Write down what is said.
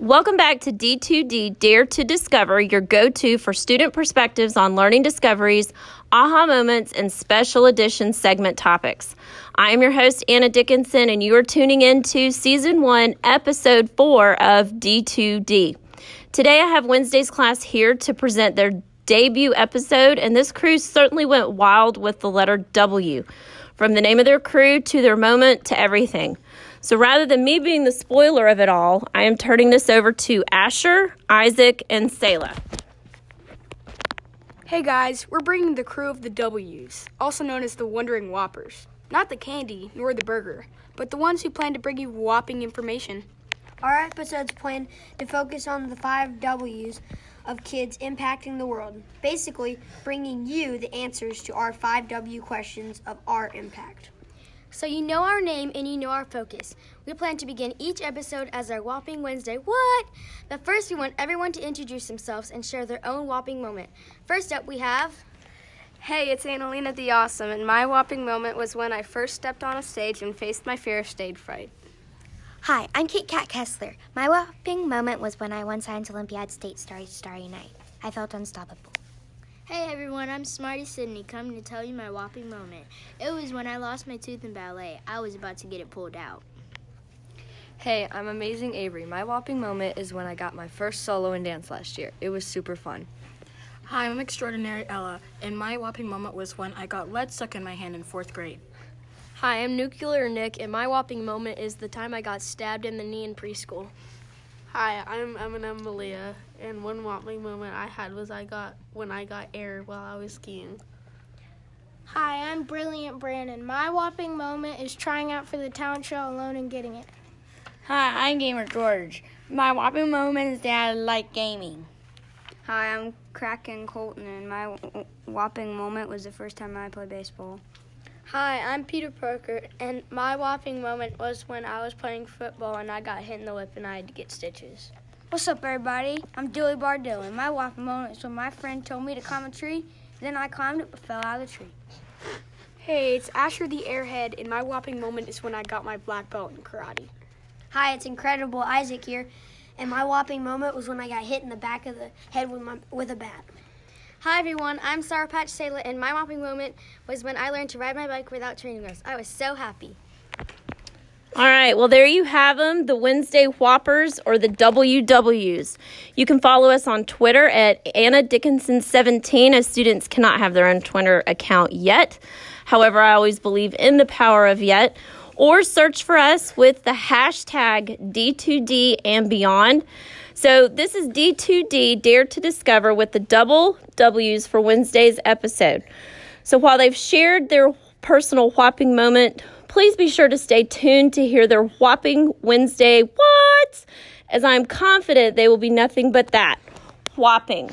Welcome back to D2D Dare to Discover, your go to for student perspectives on learning discoveries, aha moments, and special edition segment topics. I am your host, Anna Dickinson, and you are tuning in to Season 1, Episode 4 of D2D. Today I have Wednesday's class here to present their debut episode, and this crew certainly went wild with the letter W. From the name of their crew to their moment to everything. So rather than me being the spoiler of it all, I am turning this over to Asher, Isaac, and Selah. Hey guys, we're bringing the crew of the W's, also known as the Wondering Whoppers. Not the candy, nor the burger, but the ones who plan to bring you whopping information. Our episodes plan to focus on the five W's of kids impacting the world, basically, bringing you the answers to our five W questions of our impact. So you know our name and you know our focus. We plan to begin each episode as our Whopping Wednesday. What? But first, we want everyone to introduce themselves and share their own whopping moment. First up, we have. Hey, it's Annalena the Awesome, and my whopping moment was when I first stepped on a stage and faced my fear of stage fright. Hi, I'm Kate Kat Kessler. My whopping moment was when I won Science Olympiad State Starry Starry Night. I felt unstoppable. Hey everyone, I'm Smarty Sydney coming to tell you my whopping moment. It was when I lost my tooth in ballet. I was about to get it pulled out. Hey, I'm Amazing Avery. My whopping moment is when I got my first solo in dance last year. It was super fun. Hi, I'm Extraordinary Ella, and my whopping moment was when I got lead stuck in my hand in fourth grade. Hi, I'm Nuclear Nick, and my whopping moment is the time I got stabbed in the knee in preschool. Hi, I'm Eminem Malia, and one whopping moment I had was I got when I got air while I was skiing. Hi, I'm Brilliant Brandon. My whopping moment is trying out for the talent show alone and getting it. Hi, I'm Gamer George. My whopping moment is that I like gaming. Hi, I'm Kraken Colton, and my whopping moment was the first time I played baseball. Hi, I'm Peter Parker, and my whopping moment was when I was playing football and I got hit in the lip and I had to get stitches. What's up, everybody? I'm Dilly Bardell, and my whopping moment is when my friend told me to climb a tree, then I climbed it but fell out of the tree. Hey, it's Asher the Airhead, and my whopping moment is when I got my black belt in karate. Hi, it's Incredible Isaac here, and my whopping moment was when I got hit in the back of the head with, my, with a bat. Hi everyone, I'm Sour Patch Selah, and my whopping moment was when I learned to ride my bike without training wheels. I was so happy. All right, well, there you have them the Wednesday Whoppers or the WWs. You can follow us on Twitter at Anna Dickinson17 as students cannot have their own Twitter account yet. However, I always believe in the power of yet. Or search for us with the hashtag D2D and beyond. So this is D2D Dare to Discover with the double W's for Wednesday's episode. So while they've shared their personal whopping moment, please be sure to stay tuned to hear their whopping Wednesday what? As I'm confident they will be nothing but that whopping.